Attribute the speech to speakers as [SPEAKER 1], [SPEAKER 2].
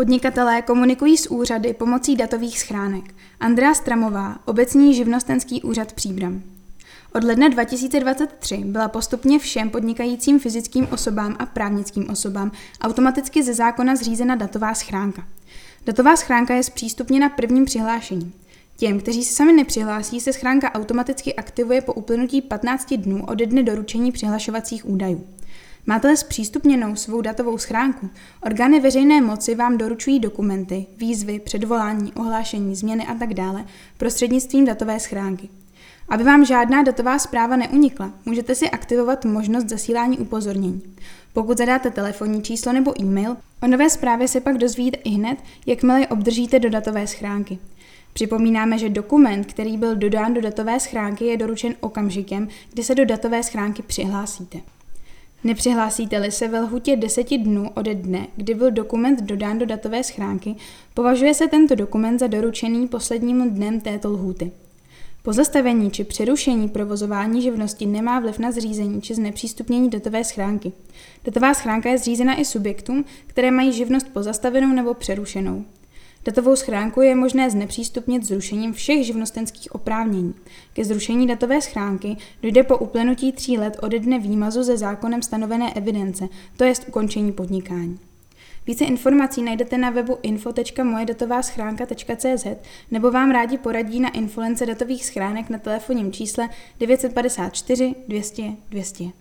[SPEAKER 1] Podnikatelé komunikují s úřady pomocí datových schránek. Andrea Stramová, obecní živnostenský úřad Příbram. Od ledna 2023 byla postupně všem podnikajícím fyzickým osobám a právnickým osobám automaticky ze zákona zřízena datová schránka. Datová schránka je zpřístupněna prvním přihlášením. Těm, kteří se sami nepřihlásí, se schránka automaticky aktivuje po uplynutí 15 dnů ode dne doručení přihlašovacích údajů. Máte-li zpřístupněnou svou datovou schránku, orgány veřejné moci vám doručují dokumenty, výzvy, předvolání, ohlášení, změny a tak dále prostřednictvím datové schránky. Aby vám žádná datová zpráva neunikla, můžete si aktivovat možnost zasílání upozornění. Pokud zadáte telefonní číslo nebo e-mail, o nové zprávě se pak dozvíte i hned, jakmile obdržíte do datové schránky. Připomínáme, že dokument, který byl dodán do datové schránky, je doručen okamžikem, kdy se do datové schránky přihlásíte. Nepřihlásíte-li se ve lhutě 10 dnů ode dne, kdy byl dokument dodán do datové schránky, považuje se tento dokument za doručený posledním dnem této lhuty. Pozastavení či přerušení provozování živnosti nemá vliv na zřízení či znepřístupnění datové schránky. Datová schránka je zřízena i subjektům, které mají živnost pozastavenou nebo přerušenou. Datovou schránku je možné znepřístupnit zrušením všech živnostenských oprávnění. Ke zrušení datové schránky dojde po uplynutí tří let ode dne výmazu ze zákonem stanovené evidence, to jest ukončení podnikání. Více informací najdete na webu info.mojedatováschránka.cz nebo vám rádi poradí na infolence datových schránek na telefonním čísle 954 200 200.